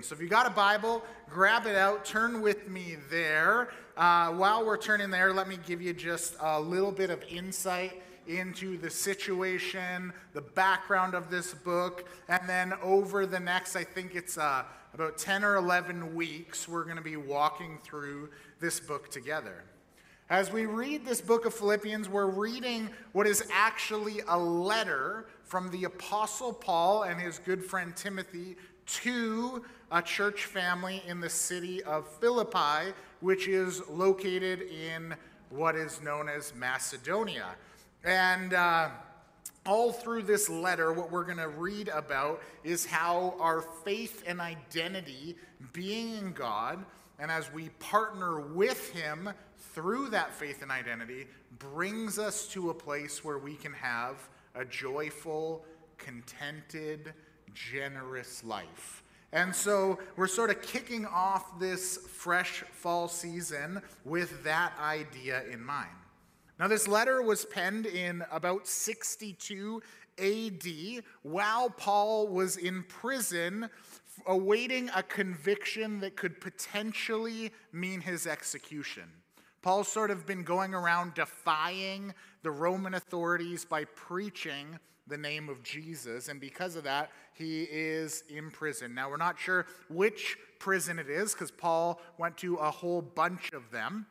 So if you got a Bible, grab it out, turn with me there. Uh, while we're turning there, let me give you just a little bit of insight into the situation, the background of this book, and then over the next, I think it's uh, about 10 or 11 weeks, we're going to be walking through this book together. As we read this book of Philippians, we're reading what is actually a letter from the Apostle Paul and his good friend Timothy to a church family in the city of Philippi, which is located in what is known as Macedonia. And uh, all through this letter, what we're going to read about is how our faith and identity being in God, and as we partner with Him through that faith and identity, brings us to a place where we can have a joyful, contented, generous life. And so we're sort of kicking off this fresh fall season with that idea in mind. Now, this letter was penned in about 62 AD while Paul was in prison awaiting a conviction that could potentially mean his execution. Paul's sort of been going around defying the Roman authorities by preaching the name of Jesus, and because of that, he is in prison. Now, we're not sure which prison it is because Paul went to a whole bunch of them.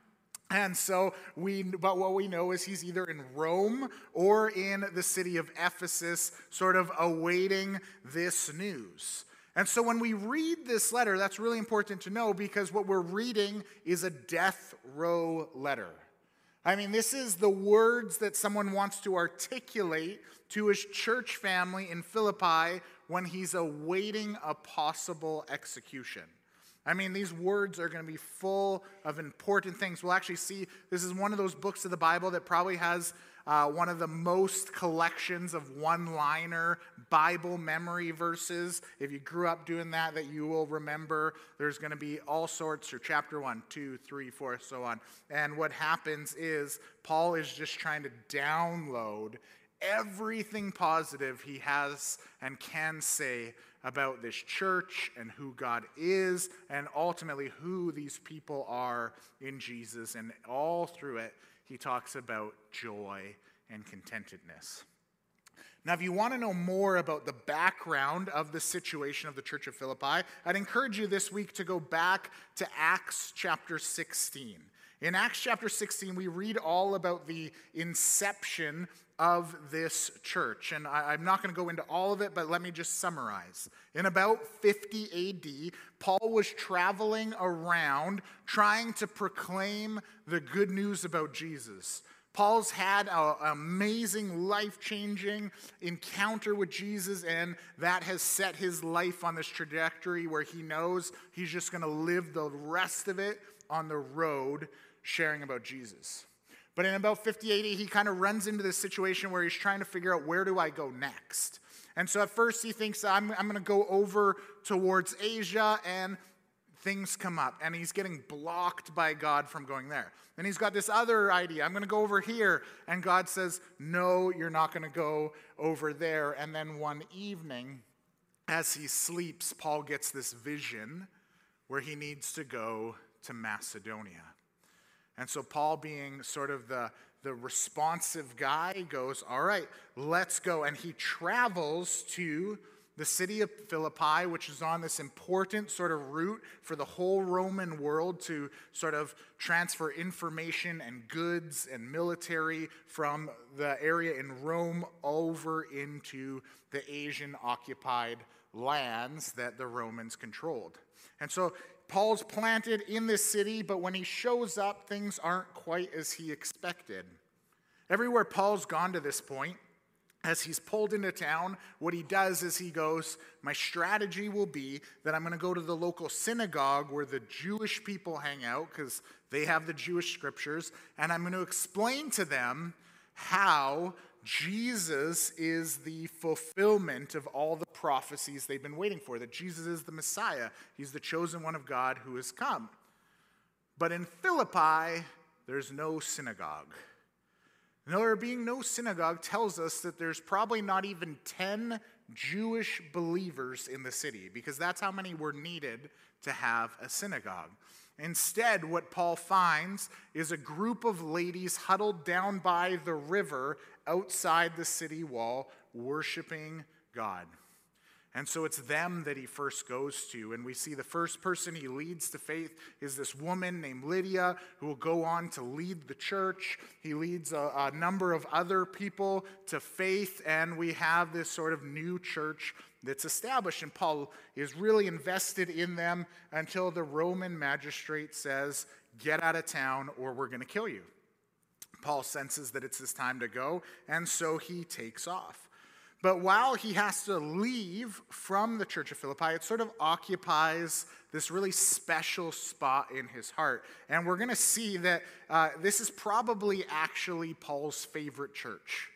And so we, but what we know is he's either in Rome or in the city of Ephesus, sort of awaiting this news. And so when we read this letter, that's really important to know because what we're reading is a death row letter. I mean, this is the words that someone wants to articulate to his church family in Philippi when he's awaiting a possible execution. I mean, these words are going to be full of important things. We'll actually see this is one of those books of the Bible that probably has uh, one of the most collections of one liner Bible memory verses. If you grew up doing that, that you will remember. There's going to be all sorts, or chapter one, two, three, four, so on. And what happens is Paul is just trying to download everything positive he has and can say about this church and who God is, and ultimately who these people are in Jesus. And all through it, he talks about joy and contentedness. Now, if you want to know more about the background of the situation of the church of Philippi, I'd encourage you this week to go back to Acts chapter 16. In Acts chapter 16, we read all about the inception of this church. And I, am not going to go into all of it, but let me just summarize. In about 50 AD, Paul was traveling around trying to proclaim the good news about Jesus. Paul's had an amazing, life changing encounter with Jesus, and that has set his life on this trajectory where he knows he's just going to live the rest of it on the road sharing about Jesus. But in about 5080, he kind of runs into this situation where he's trying to figure out where do I go next. And so at first he thinks, I'm, I'm going to go over towards Asia, and things come up, and he's getting blocked by God from going there. Then he's got this other idea I'm going to go over here, and God says, No, you're not going to go over there. And then one evening, as he sleeps, Paul gets this vision where he needs to go to Macedonia. And so, Paul, being sort of the, the responsive guy, goes, All right, let's go. And he travels to the city of Philippi, which is on this important sort of route for the whole Roman world to sort of transfer information and goods and military from the area in Rome over into the Asian occupied lands that the Romans controlled. And so Paul's planted in this city, but when he shows up, things aren't quite as he expected. Everywhere Paul's gone to this point, as he's pulled into town, what he does is he goes, My strategy will be that I'm going to go to the local synagogue where the Jewish people hang out because they have the Jewish scriptures, and I'm going to explain to them how Jesus is the fulfillment of all the prophecies they've been waiting for, that Jesus is the Messiah. He's the chosen one of God who has come. But in Philippi, there's no synagogue. Now, There being no synagogue tells us that there's probably not even 10 Jewish believers in the city because that's how many were needed to have a synagogue. Instead, what Paul finds is a group of ladies huddled down by the river outside the city wall, worshiping God. And so it's them that he first goes to. And we see the first person he leads to faith is this woman named Lydia, who will go on to lead the church. He leads a, a, number of other people to faith. And we have this sort of new church that's established. And Paul is really invested in them until the Roman magistrate says, Get out of town or we're going to kill you. Paul senses that it's his time to go. And so he takes off. But while he has to leave from the church of Philippi, it sort of occupies this really special spot in his heart. And we're going to see that uh, this is probably actually Paul's favorite church.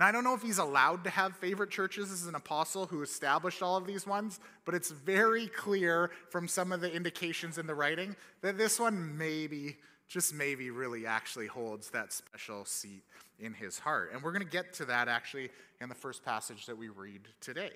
Now, I don't know if he's allowed to have favorite churches as an apostle who established all of these ones, but it's very clear from some of the indications in the writing that this one maybe, just maybe, really actually holds that special seat in his heart. And we're going to get to that actually in the first passage that we read today.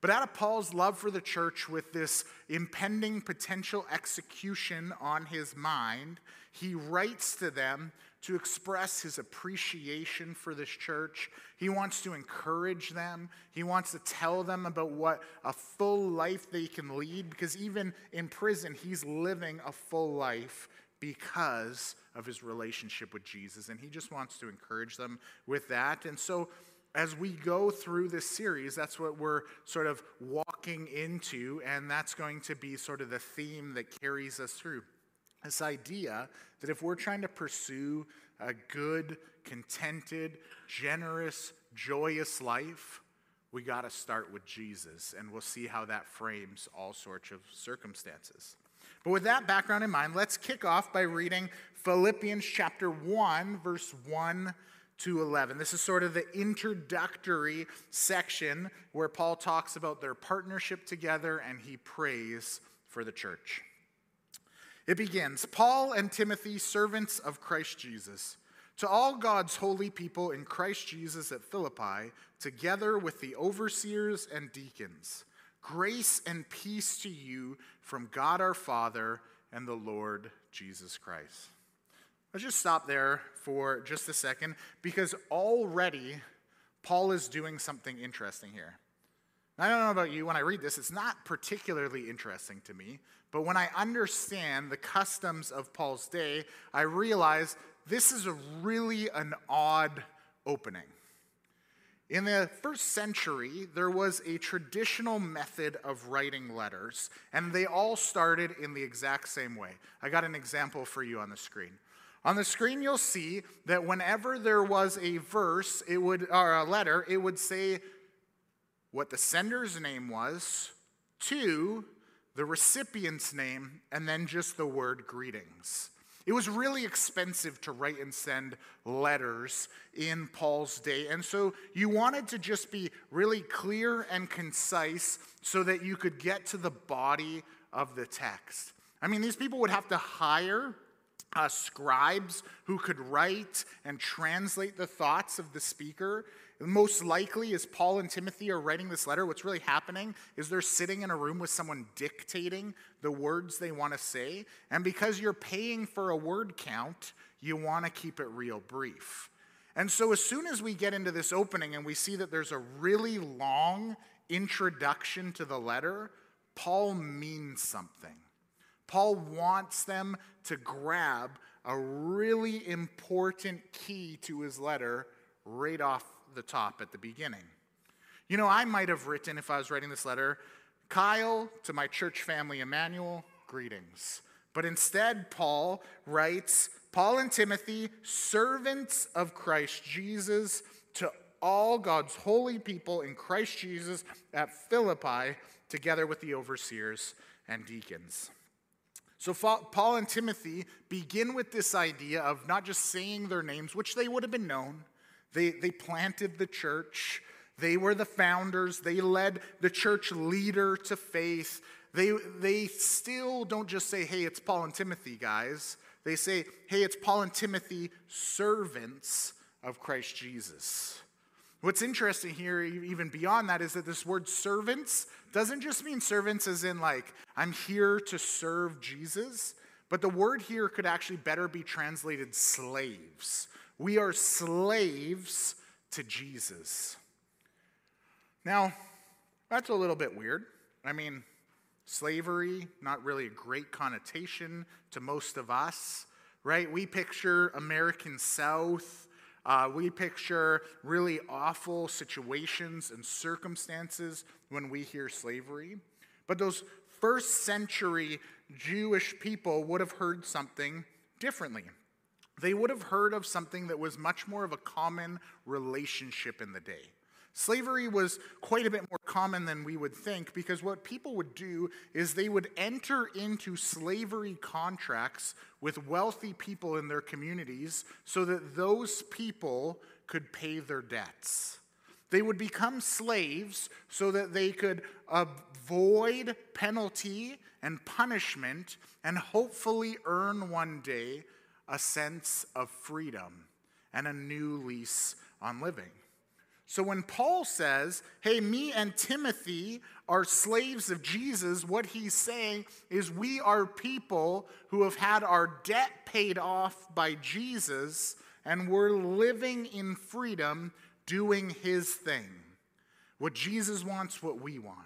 But out of Paul's love for the church, with this impending potential execution on his mind, he writes to them to express his appreciation for this church. He wants to encourage them. He wants to tell them about what a full life they can lead, because even in prison, he's living a full life because of his relationship with Jesus. And he just wants to encourage them with that. And so, as we go through this series, that's what we're sort of walking into, and that's going to be sort of the theme that carries us through. This idea that if we're trying to pursue a good, contented, generous, joyous life, we got to start with Jesus, and we'll see how that frames all sorts of circumstances. But with that background in mind, let's kick off by reading Philippians chapter 1, verse 1 to 11. This is sort of the introductory section where Paul talks about their partnership together and he prays for the church. It begins Paul and Timothy, servants of Christ Jesus, to all God's holy people in Christ Jesus at Philippi, together with the overseers and deacons. Grace and peace to you from God our Father and the Lord Jesus Christ. Let's just stop there for just a second because already Paul is doing something interesting here. I don't know about you, when I read this, it's not particularly interesting to me, but when I understand the customs of Paul's day, I realize this is really an odd opening. In the first century, there was a traditional method of writing letters, and they all started in the exact same way. I got an example for you on the screen. On the screen, you'll see that whenever there was a verse, it would, or a letter, it would say what the sender's name was, to the recipient's name, and then just the word greetings. It was really expensive to write and send letters in Paul's day. And so you wanted to just be really clear and concise so that you could get to the body of the text. I mean, these people would have to hire uh, scribes who could write and translate the thoughts of the speaker. Most likely, as Paul and Timothy are writing this letter, what's really happening is they're sitting in a room with someone dictating the words they want to say. And because you're paying for a word count, you want to keep it real brief. And so, as soon as we get into this opening and we see that there's a really long introduction to the letter, Paul means something. Paul wants them to grab a really important key to his letter right off the top at the beginning. You know, I might have written, if I was writing this letter, Kyle to my church family, Emmanuel, greetings. But instead, Paul writes, Paul and Timothy, servants of Christ Jesus, to all God's holy people in Christ Jesus at Philippi, together with the overseers and deacons. So, Paul and Timothy begin with this idea of not just saying their names, which they would have been known, they, they planted the church. They were the founders. They led the church leader to faith. They, they still don't just say, hey, it's Paul and Timothy, guys. They say, hey, it's Paul and Timothy, servants of Christ Jesus. What's interesting here, even beyond that, is that this word servants doesn't just mean servants as in, like, I'm here to serve Jesus, but the word here could actually better be translated slaves. We are slaves to Jesus. Now, that's a little bit weird. I mean, slavery, not really a great connotation to most of us, right? We picture American South. Uh, we picture really awful situations and circumstances when we hear slavery. But those first century Jewish people would have heard something differently. They would have heard of something that was much more of a common relationship in the day. Slavery was quite a bit more common than we would think because what people would do is they would enter into slavery contracts with wealthy people in their communities so that those people could pay their debts. They would become slaves so that they could avoid penalty and punishment and hopefully earn one day a sense of freedom and a new lease on living. So when Paul says, hey, me and Timothy are slaves of Jesus, what he's saying is we are people who have had our debt paid off by Jesus and we're living in freedom doing his thing. What Jesus wants, what we want.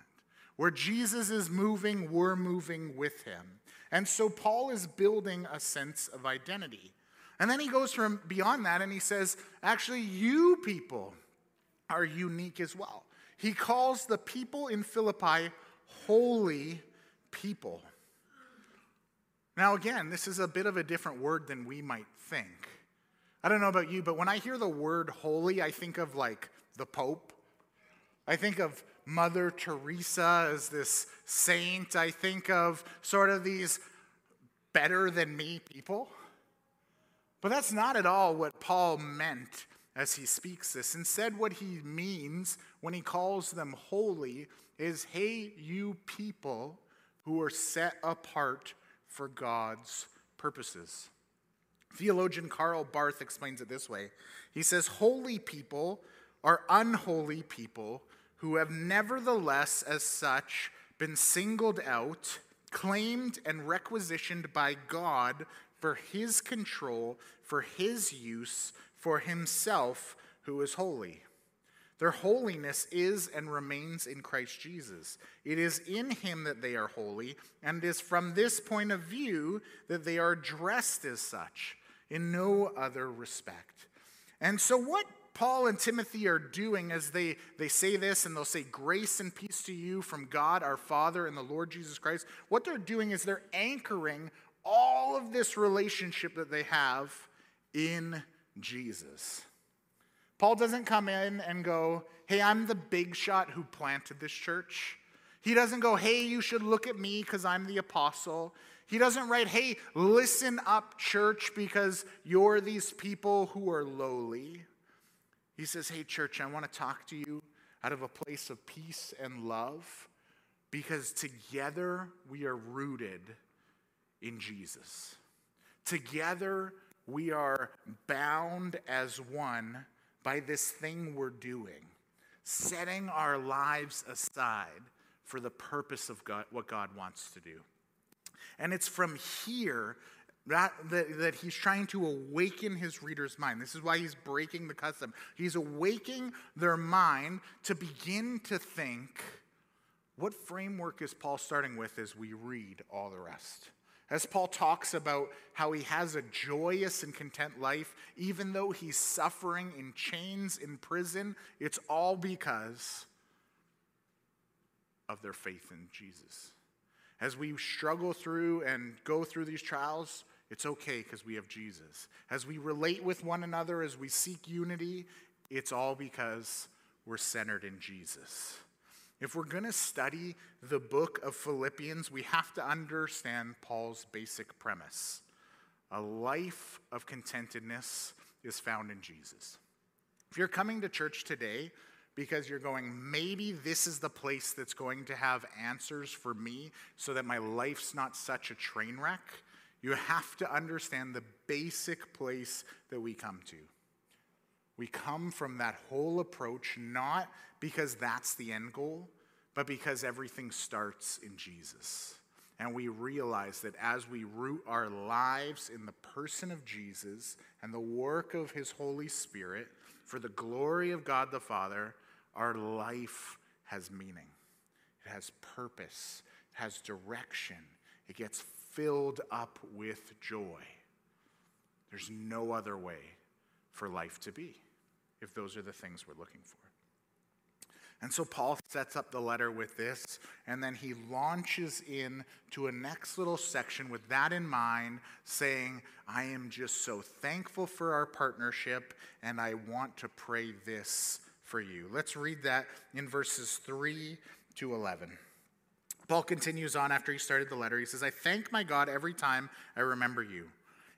Where Jesus is moving, we're moving with him. And so Paul is building a sense of identity. And then he goes from beyond that and he says, actually, you people are unique as well. He calls the people in Philippi holy people. Now, again, this is a bit of a different word than we might think. I don't know about you, but when I hear the word holy, I think of like the Pope. I think of Mother Teresa as this saint. I think of sort of these better than me people. But that's not at all what Paul meant as he speaks this. Instead, what he means when he calls them holy is hey, you people who are set apart for God's purposes. Theologian Karl Barth explains it this way He says, Holy people are unholy people who have nevertheless, as such, been singled out, claimed, and requisitioned by God for his control, for his use, for himself who is holy. Their holiness is and remains in Christ Jesus. It is in him that they are holy, and it is from this point of view that they are dressed as such, in no other respect. And so, what Paul and Timothy are doing as they, they say this, and they'll say, Grace and peace to you from God our Father and the Lord Jesus Christ, what they're doing is they're anchoring all of this relationship that they have in Jesus. Paul doesn't come in and go, hey, I'm the big shot who planted this church. He doesn't go, hey, you should look at me because I'm the apostle. He doesn't write, hey, listen up, church, because you're these people who are lowly. He says, hey, church, I want to talk to you out of a place of peace and love because together we are rooted in Jesus. Together we are bound as one by this thing we're doing, setting our lives aside for the purpose of God, what God wants to do. And it's from here that, that, that, he's trying to awaken his reader's mind. This is why he's breaking the custom. He's awaking their mind to begin to think what framework is Paul starting with as we read all the rest? As Paul talks about how he has a joyous and content life, even though he's suffering in chains in prison, it's all because of their faith in Jesus. As we struggle through and go through these trials, it's okay because we have Jesus. As we relate with one another, as we seek unity, it's all because we're centered in Jesus. If we're going to study the book of Philippians, we have to understand Paul's basic premise. A life of contentedness is found in Jesus. If you're coming to church today because you're going, maybe this is the place that's going to have answers for me so that my life's not such a train wreck, you have to understand the basic place that we come to. We come from that whole approach not because that's the end goal, but because everything starts in Jesus. And we realize that as we root our lives in the person of Jesus and the work of his Holy Spirit for the glory of God the Father, our life has meaning. It has purpose, it has direction, it gets filled up with joy. There's no other way for life to be if those are the things we're looking for. And so Paul sets up the letter with this, and then he launches in to a next little section with that in mind, saying, I am just so thankful for our partnership, and I want to pray this for you. Let's read that in verses 3 to 11. Paul continues on after he started the letter. He says, I thank my God every time I remember you.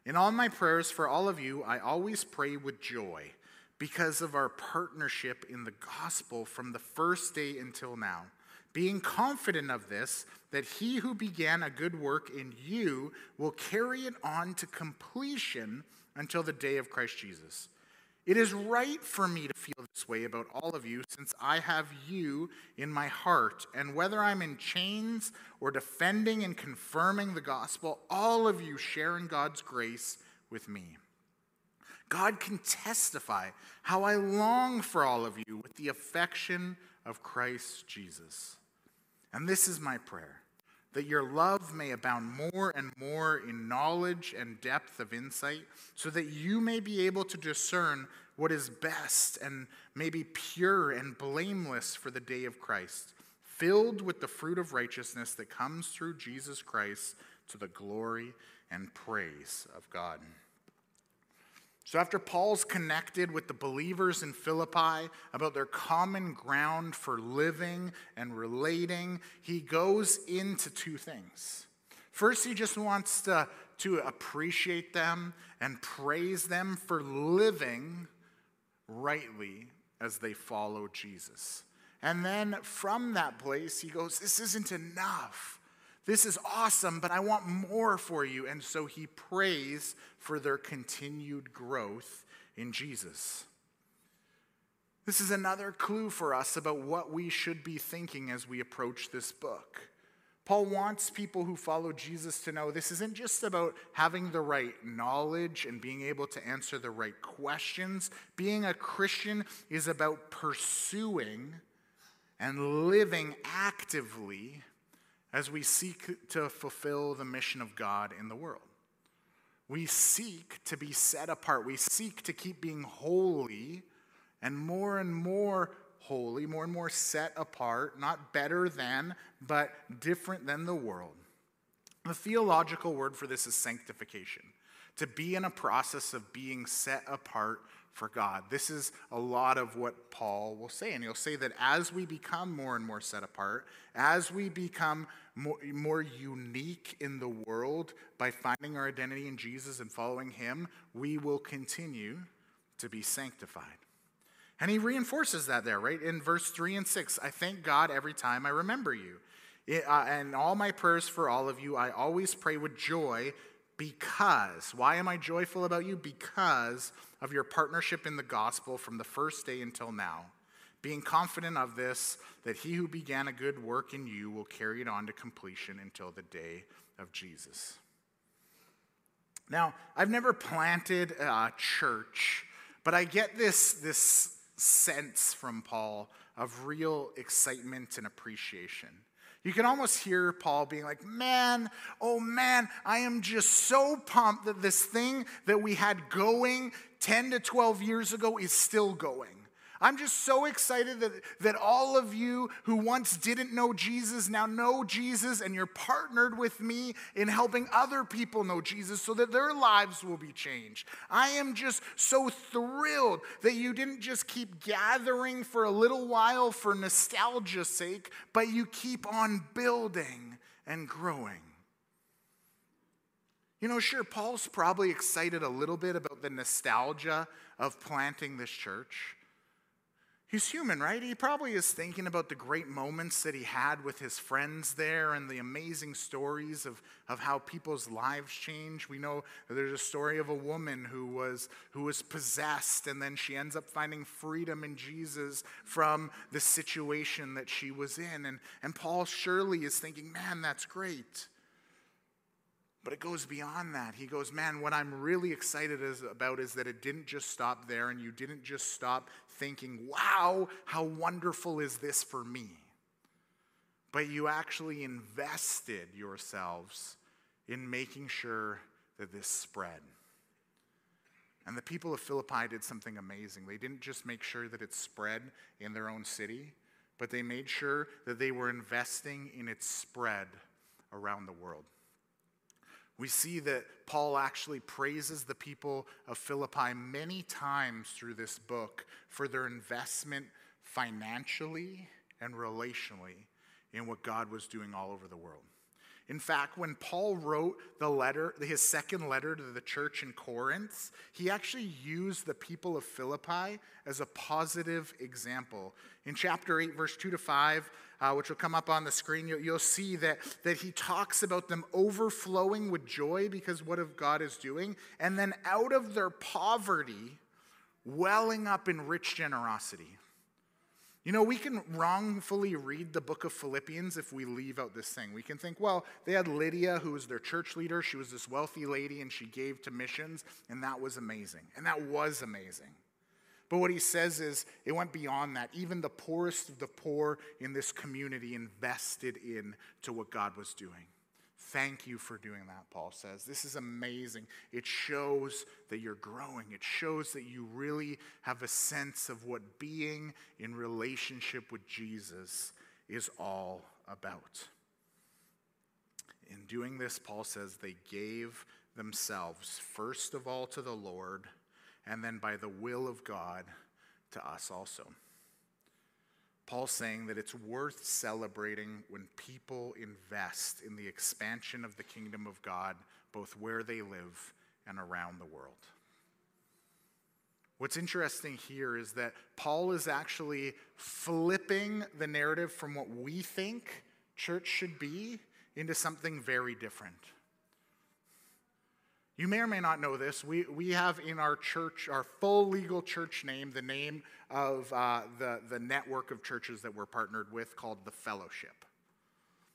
In all my prayers for all of you, I always pray with joy because of our partnership in the gospel from the first day until now. Being confident of this, that he who began a good work in you will carry it on to completion until the day of Christ Jesus. It is right for me to feel this way about all of you, since I have you in my heart. And whether I'm in chains or defending and confirming the gospel, all of you share in God's grace with me. God can testify how I long for all of you with the affection of Christ Jesus. And this is my prayer that your love may abound more and more in knowledge and depth of insight, so that you may be able to discern what is best and may be pure and blameless for the day of Christ, filled with the fruit of righteousness that comes through Jesus Christ to the glory and praise of God. So, after Paul's connected with the believers in Philippi about their common ground for living and relating, he goes into two things. First, he just wants to, to appreciate them and praise them for living rightly as they follow Jesus. And then from that place, he goes, This isn't enough. This is awesome, but I want more for you. And so he prays for their continued growth in Jesus. This is another clue for us about what we should be thinking as we approach this book. Paul wants people who follow Jesus to know this isn't just about having the right knowledge and being able to answer the right questions. Being a Christian is about pursuing and living actively as we seek to fulfill the mission of God in the world. We seek to be set apart. We seek to keep being holy and more and more holy, more and more set apart, not better than, but different than the world. The theological word for this is sanctification to be in a process of being set apart for God. This is a lot of what Paul will say. And he'll say that as we become more and more set apart, as we become more, more unique in the world by finding our identity in Jesus and following him, we will continue to be sanctified. And he reinforces that there, right? In verse 3 and 6, I thank God every time I remember you. It, uh, and all my prayers for all of you, I always pray with joy because. Why am I joyful about you? Because of your partnership in the gospel from the first day until now. Being confident of this, that he who began a good work in you will carry it on to completion until the day of Jesus. Now, I've never planted a church, but I get this, this sense from Paul of real excitement and appreciation. You can almost hear Paul being like, Man, oh man, I am just so pumped that this thing that we had going 10 to 12 years ago is still going. I'm just so excited that, that all of you who once didn't know Jesus now know Jesus, and you're partnered with me in helping other people know Jesus so that their lives will be changed. I am just so thrilled that you didn't just keep gathering for a little while for nostalgia's sake, but you keep on building and growing. You know, sure, Paul's probably excited a little bit about the nostalgia of planting this church. He's human, right? He probably is thinking about the great moments that he had with his friends there and the amazing stories of, of how people's lives change. We know there's a story of a woman who was, who was possessed, and then she ends up finding freedom in Jesus from the situation that she was in. And, and Paul surely is thinking, man, that's great. But it goes beyond that. He goes, Man, what I'm really excited is, about is that it didn't just stop there, and you didn't just stop thinking, Wow, how wonderful is this for me? But you actually invested yourselves in making sure that this spread. And the people of Philippi did something amazing. They didn't just make sure that it spread in their own city, but they made sure that they were investing in its spread around the world. We see that Paul actually praises the people of Philippi many times through this book for their investment financially and relationally in what God was doing all over the world. In fact, when Paul wrote the letter, his second letter to the church in Corinth, he actually used the people of Philippi as a positive example. In chapter 8, verse 2 to 5, uh, which will come up on the screen, you'll, you'll see that, that he talks about them overflowing with joy because what of God is doing, and then out of their poverty, welling up in rich generosity. You know, we can wrongfully read the book of Philippians if we leave out this thing. We can think, well, they had Lydia, who was their church leader. She was this wealthy lady and she gave to missions, and that was amazing. And that was amazing. But what he says is it went beyond that. Even the poorest of the poor in this community invested in to what God was doing. Thank you for doing that, Paul says. This is amazing. It shows that you're growing, it shows that you really have a sense of what being in relationship with Jesus is all about. In doing this, Paul says they gave themselves first of all to the Lord, and then by the will of God to us also. Paul's saying that it's worth celebrating when people invest in the expansion of the kingdom of God, both where they live and around the world. What's interesting here is that Paul is actually flipping the narrative from what we think church should be into something very different. You may or may not know this. We, we have in our church, our full legal church name, the name of uh, the, the network of churches that we're partnered with called the Fellowship.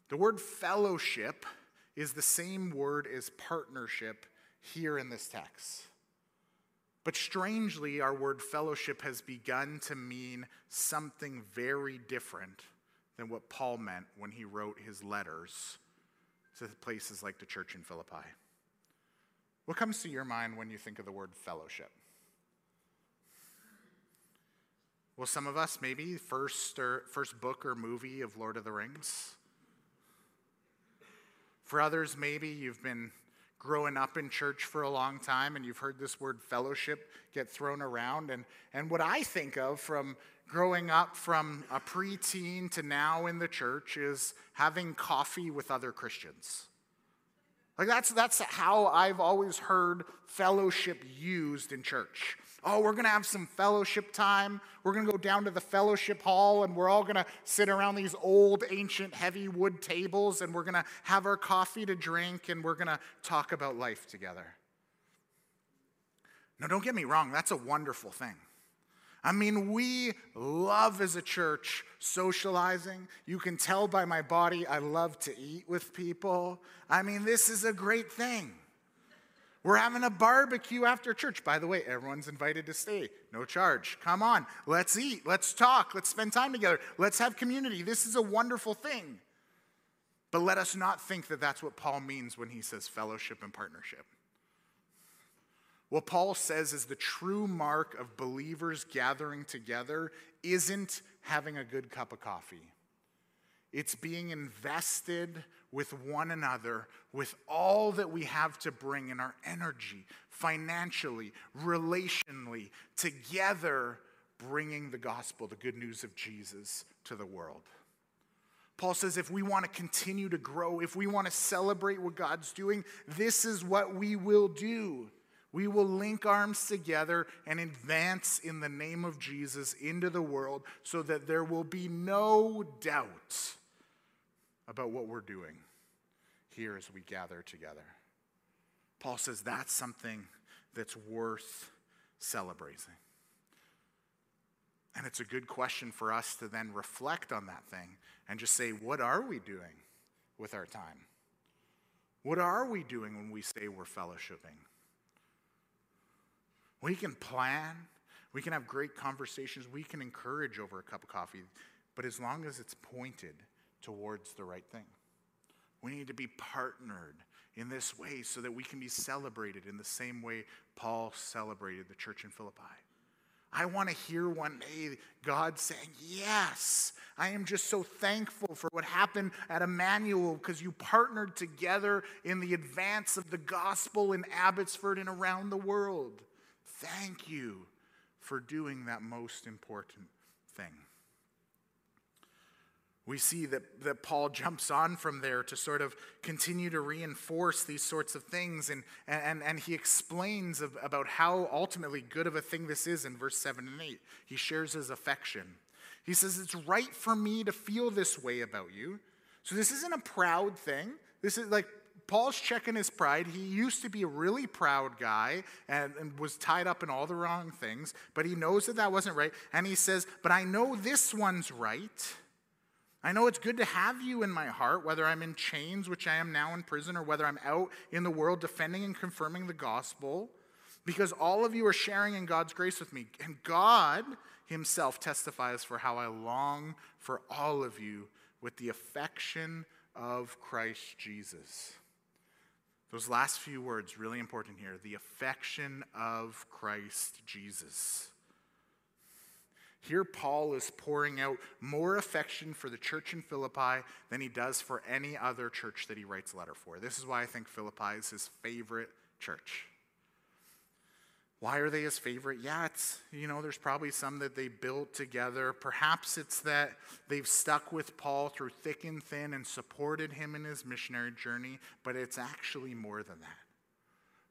The word fellowship is the same word as partnership here in this text. But strangely, our word fellowship has begun to mean something very different than what Paul meant when he wrote his letters to places like the church in Philippi. What comes to your mind when you think of the word fellowship? Well, some of us, maybe first or first book or movie of Lord of the Rings. For others, maybe you've been growing up in church for a long time and you've heard this word fellowship get thrown around. And, and what I think of from growing up from a preteen to now in the church is having coffee with other Christians. Like that's, that's how I've always heard fellowship used in church. Oh, we're going to have some fellowship time. We're going to go down to the fellowship hall and we're all going to sit around these old, ancient, heavy wood tables and we're going to have our coffee to drink and we're going to talk about life together. Now, don't get me wrong, that's a wonderful thing. I mean, we love as a church socializing. You can tell by my body, I love to eat with people. I mean, this is a great thing. We're having a barbecue after church. By the way, everyone's invited to stay. No charge. Come on. Let's eat. Let's talk. Let's spend time together. Let's have community. This is a wonderful thing. But let us not think that that's what Paul means when he says fellowship and partnership. What Paul says is the true mark of believers gathering together isn't having a good cup of coffee. It's being invested with one another with all that we have to bring in our energy, financially, relationally, together, bringing the gospel, the good news of Jesus to the world. Paul says if we want to continue to grow, if we want to celebrate what God's doing, this is what we will do. We will link arms together and advance in the name of Jesus into the world so that there will be no doubt about what we're doing here as we gather together. Paul says that's something that's worth celebrating. And it's a good question for us to then reflect on that thing and just say, what are we doing with our time? What are we doing when we say we're fellowshipping? We can plan, we can have great conversations, we can encourage over a cup of coffee, but as long as it's pointed towards the right thing. We need to be partnered in this way so that we can be celebrated in the same way Paul celebrated the church in Philippi. I want to hear one day God saying, Yes, I am just so thankful for what happened at Emmanuel because you partnered together in the advance of the gospel in Abbotsford and around the world. Thank you for doing that most important thing. We see that, that Paul jumps on from there to sort of continue to reinforce these sorts of things. And, and, and he explains of, about how ultimately good of a thing this is in verse 7 and 8. He shares his affection. He says, It's right for me to feel this way about you. So this isn't a proud thing. This is like Paul's checking his pride. He used to be a really proud guy and, and, was tied up in all the wrong things, but he knows that that wasn't right. And he says, But I know this one's right. I know it's good to have you in my heart, whether I'm in chains, which I am now in prison, or whether I'm out in the world defending and confirming the gospel, because all of you are sharing in God's grace with me. And God Himself testifies for how I long for all of you with the affection of Christ Jesus. Those last few words, really important here the affection of Christ Jesus. Here, Paul is pouring out more affection for the church in Philippi than he does for any other church that he writes a letter for. This is why I think Philippi is his favorite church. Why are they his favorite? Yeah, it's, you know, there's probably some that they built together. Perhaps it's that they've stuck with Paul through thick and thin and supported him in his missionary journey, but it's actually more than that.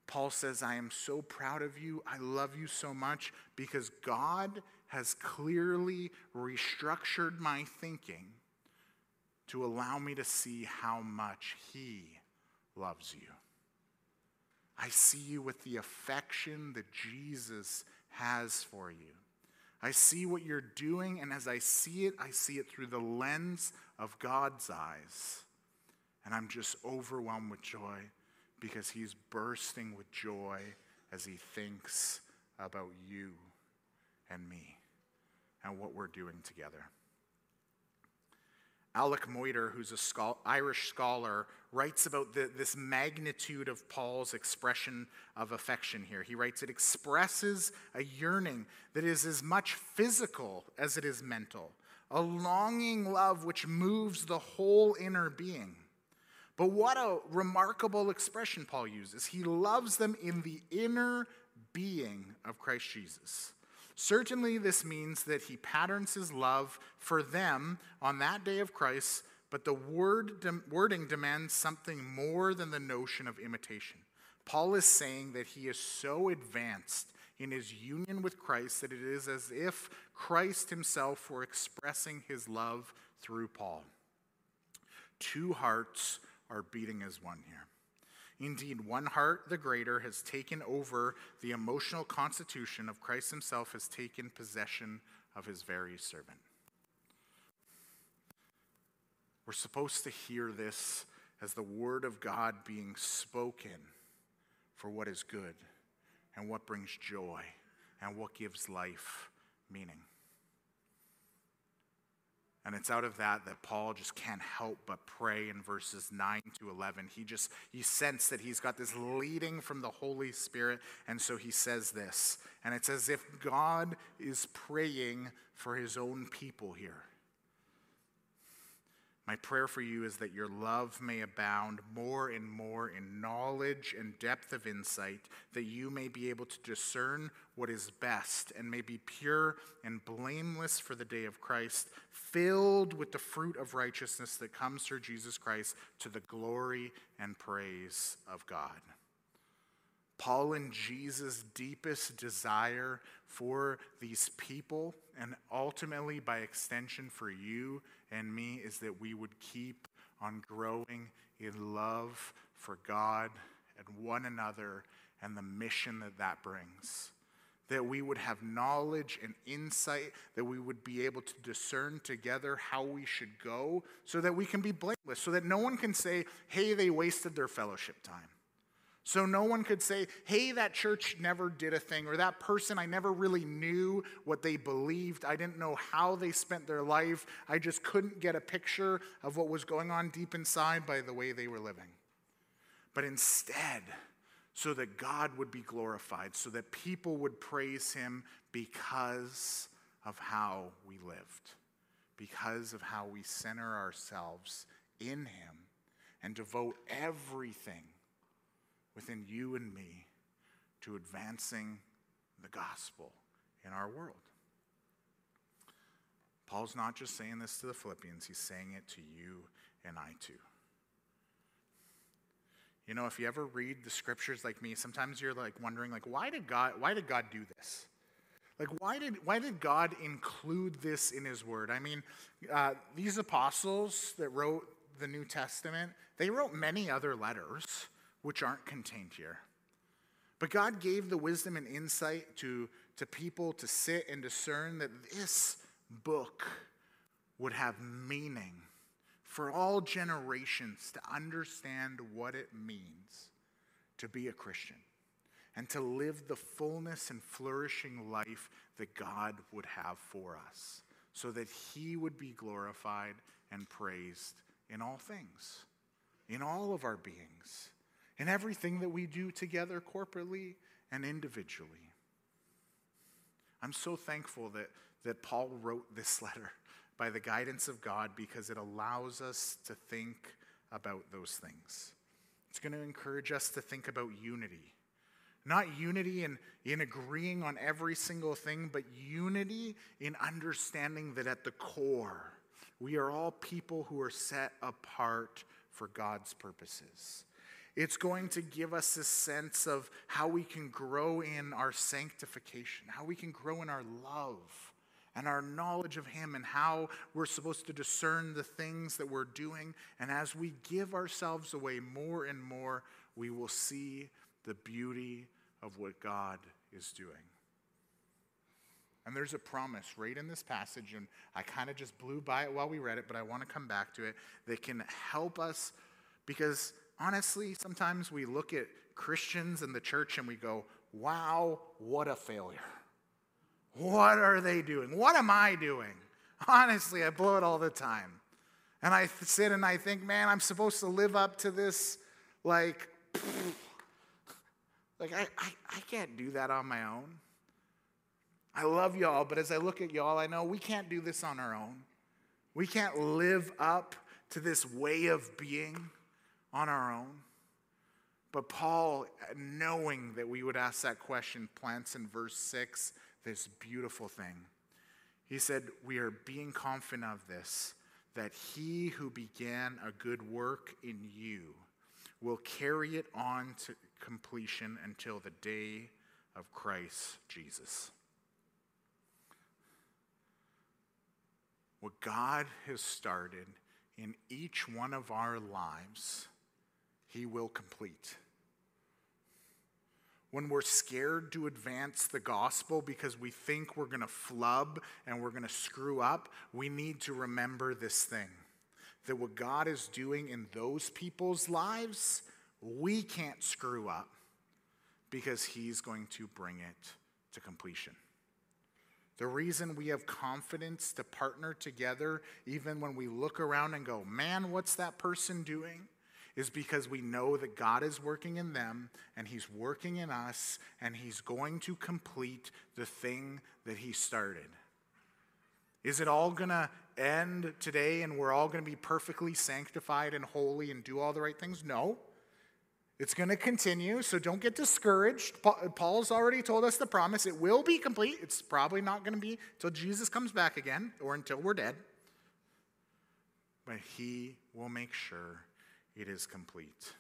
Paul says, I am so proud of you. I love you so much because God has clearly restructured my thinking to allow me to see how much He loves you. I see you with the affection that Jesus has for you. I see what you're doing, and as I see it, I see it through the lens of God's eyes. And I'm just overwhelmed with joy because He's bursting with joy as He thinks about you and me and what we're doing together. Alec Motyer, who's an Irish scholar, writes about the, this magnitude of Paul's expression of affection here. He writes, It expresses a yearning that is as much physical as it is mental, a longing love which moves the whole inner being. But what a remarkable expression Paul uses. He loves them in the inner being of Christ Jesus. Certainly, this means that he patterns his love for them on that day of Christ, but the word, wording demands something more than the notion of imitation. Paul is saying that he is so advanced in his union with Christ that it is as if Christ himself were expressing his love through Paul. Two hearts are beating as one here. Indeed, one heart, the greater, has taken over the emotional constitution of Christ himself, has taken possession of his very servant. We're supposed to hear this as the word of God being spoken for what is good and what brings joy and what gives life meaning. And it's out of that that Paul just can't help but pray in verses 9 to 11. He just, you sense that he's got this leading from the Holy Spirit. And so he says this. And it's as if God is praying for his own people here. My prayer for you is that your love may abound more and more in knowledge and depth of insight, that you may be able to discern what is best and may be pure and blameless for the day of Christ, filled with the fruit of righteousness that comes through Jesus Christ to the glory and praise of God. Paul and Jesus' deepest desire for these people, and ultimately by extension for you and me, is that we would keep on growing in love for God and one another and the mission that that brings. That we would have knowledge and insight, that we would be able to discern together how we should go so that we can be blameless, so that no one can say, hey, they wasted their fellowship time. So no one could say, hey, that church never did a thing, or that person, I never really knew what they believed. I didn't know how they spent their life. I just couldn't get a picture of what was going on deep inside by the way they were living. But instead, so that God would be glorified, so that people would praise him because of how we lived, because of how we center ourselves in him and devote everything within you and me to advancing the gospel in our world. Paul's not just saying this to the Philippians, he's saying it to you and I too. You know, if you ever read the scriptures like me, sometimes you're like wondering like why did God why did God do this? Like why did why did God include this in his word? I mean, uh, these apostles that wrote the New Testament, they wrote many other letters which aren't contained here. But God gave the wisdom and insight to, to people to sit and discern that this book would have meaning for all generations to understand what it means to be a Christian and to live the fullness and flourishing life that God would have for us so that He would be glorified and praised in all things, in all of our beings in everything that we do together corporately and individually. I'm so thankful that, that Paul wrote this letter by the guidance of God because it allows us to think about those things. It's going to encourage us to think about unity. Not unity in, in agreeing on every single thing, but unity in understanding that at the core, we are all people who are set apart for God's purposes. It's going to give us a sense of how we can grow in our sanctification, how we can grow in our love and our knowledge of Him, and how we're supposed to discern the things that we're doing. And as we give ourselves away more and more, we will see the beauty of what God is doing. And there's a promise right in this passage, and I kind of just blew by it while we read it, but I want to come back to it, that can help us because honestly, sometimes we look at Christians in the church and we go, wow, what a failure. What are they doing? What am I doing? Honestly, I blow it all the time. And I sit and I think, man, I'm supposed to live up to this, like, like I, I, I can't do that on my own. I love y'all, but as I look at y'all, I know we can't do this on our own. We can't live up to this way of being on our own. But Paul, knowing that we would ask that question, plants in verse 6 this beautiful thing. He said, We are being confident of this, that he who began a good work in you will carry it on to completion until the day of Christ Jesus. What God has started in each one of our lives he will complete. When we're scared to advance the gospel because we think we're going to flub and we're going to screw up, we need to remember this thing that what God is doing in those people's lives, we can't screw up because He's going to bring it to completion. The reason we have confidence to partner together, even when we look around and go, man, what's that person doing? Is because we know that God is working in them and He's working in us and He's going to complete the thing that He started. Is it all going to end today and we're all going to be perfectly sanctified and holy and do all the right things? No. It's going to continue, so don't get discouraged. Paul's already told us the promise. It will be complete. It's probably not going to be until Jesus comes back again or until we're dead. But he will make sure it is complete.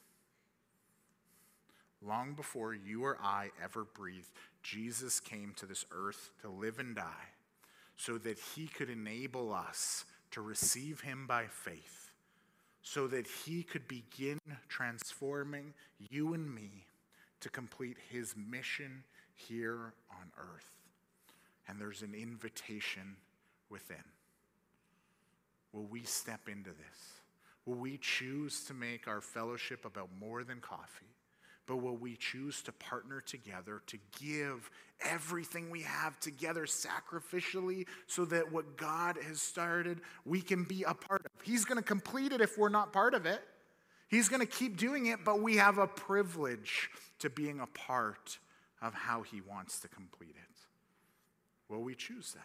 long before you or I ever breathed, Jesus came to this earth to live and die so that he could enable us to receive him by faith, so that he could begin transforming you and me to complete his mission here on earth. And there's an invitation within. Will we step into this? Will we choose to make our fellowship about more than coffee? But will we choose to partner together to give everything we have together sacrificially so that what God has started, we can be a part of? He's going to complete it if we're not part of it. He's going to keep doing it, but we have a privilege to being a part of how He wants to complete it. Will we choose that?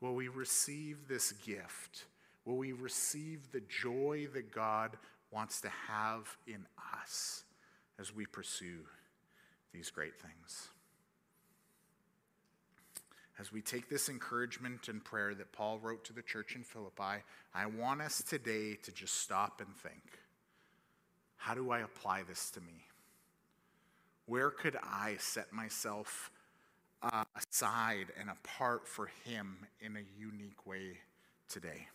Will we receive this gift? Will we receive the joy that God wants to have in us as we pursue these great things? As we take this encouragement and prayer that Paul wrote to the church in Philippi, I want us today to just stop and think how do I apply this to me? Where could I set myself uh, aside and apart for Him in a unique way today?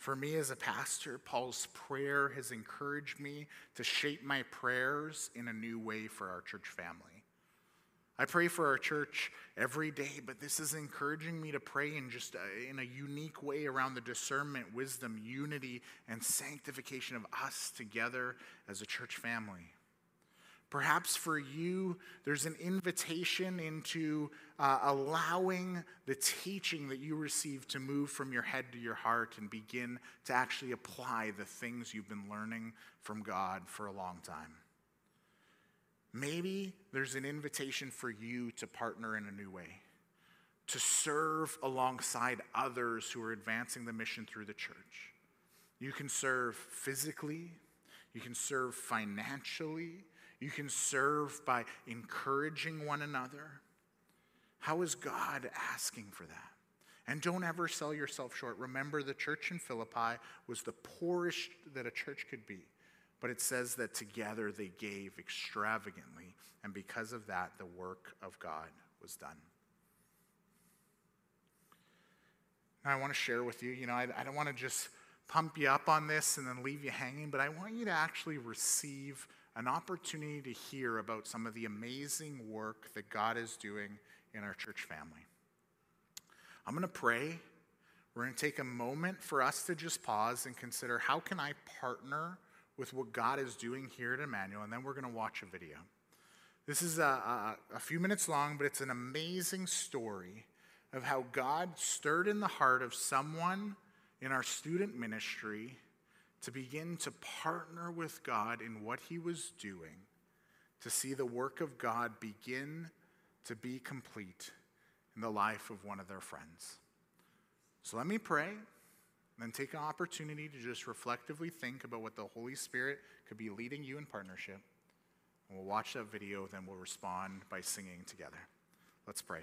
For me as a pastor, Paul's prayer has encouraged me to shape my prayers in a new way for our church family. I pray for our church every day, but this is encouraging me to pray in just a, in a unique way around the discernment, wisdom, unity, and sanctification of us together as a church family. Perhaps for you, there's an invitation into uh, allowing the teaching that you receive to move from your head to your heart and begin to actually apply the things you've been learning from God for a long time. Maybe there's an invitation for you to partner in a new way, to serve alongside others who are advancing the mission through the church. You can serve physically, you can serve financially, you can serve by encouraging one another. How is God asking for that? And don't ever sell yourself short. Remember, the church in Philippi was the poorest that a church could be. But it says that together they gave extravagantly. And because of that, the work of God was done. Now, I want to share with you, you know, I, I don't want to just pump you up on this and then leave you hanging, but I want you to actually receive an opportunity to hear about some of the amazing work that God is doing in our church family. I'm going to pray. We're going to take a moment for us to just pause and consider how can I partner with what God is doing here at Emmanuel, and then we're going to watch a video. This is a, a, a few minutes long, but it's an amazing story of how God stirred in the heart of someone in our student ministry to begin to partner with God in what he was doing, to see the work of God begin to be complete in the life of one of their friends. So let me pray, then take an opportunity to just reflectively think about what the Holy Spirit could be leading you in partnership. And we'll watch that video, then we'll respond by singing together. Let's pray.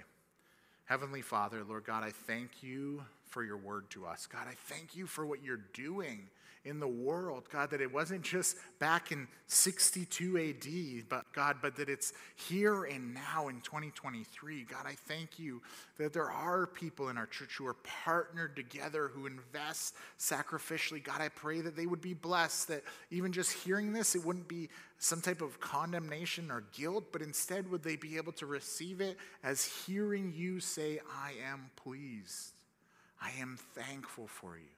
Heavenly Father, Lord God, I thank you for your word to us. God, I thank you for what you're doing in the world, God, that it wasn't just back in 62 AD, but God, but that it's here and now in 2023. God, I thank you that there are people in our church who are partnered together, who invest sacrificially. God, I pray that they would be blessed, that even just hearing this, it wouldn't be some type of condemnation or guilt, but instead would they be able to receive it as hearing you say, I am pleased. I am thankful for you.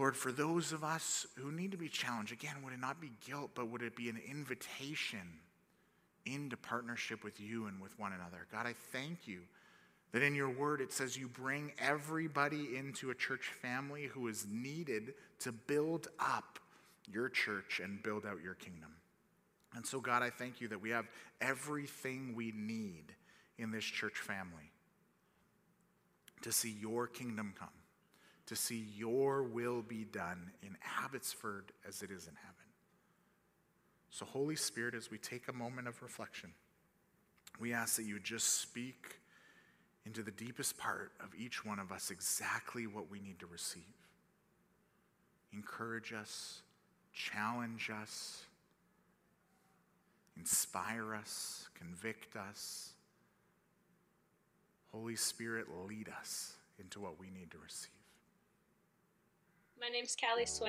Lord, for those of us who need to be challenged, again, would it not be guilt, but would it be an invitation into partnership with you and with one another? God, I thank you that in your word it says you bring everybody into a church family who is needed to build up your church and build out your kingdom. And so, God, I thank you that we have everything we need in this church family to see your kingdom come to see your will be done in Abbotsford as it is in heaven. So, Holy Spirit, as we take a moment of reflection, we ask that you just speak into the deepest part of each one of us exactly what we need to receive. Encourage us, challenge us, inspire us, convict us. Holy Spirit, lead us into what we need to receive. My name's Callie Sway.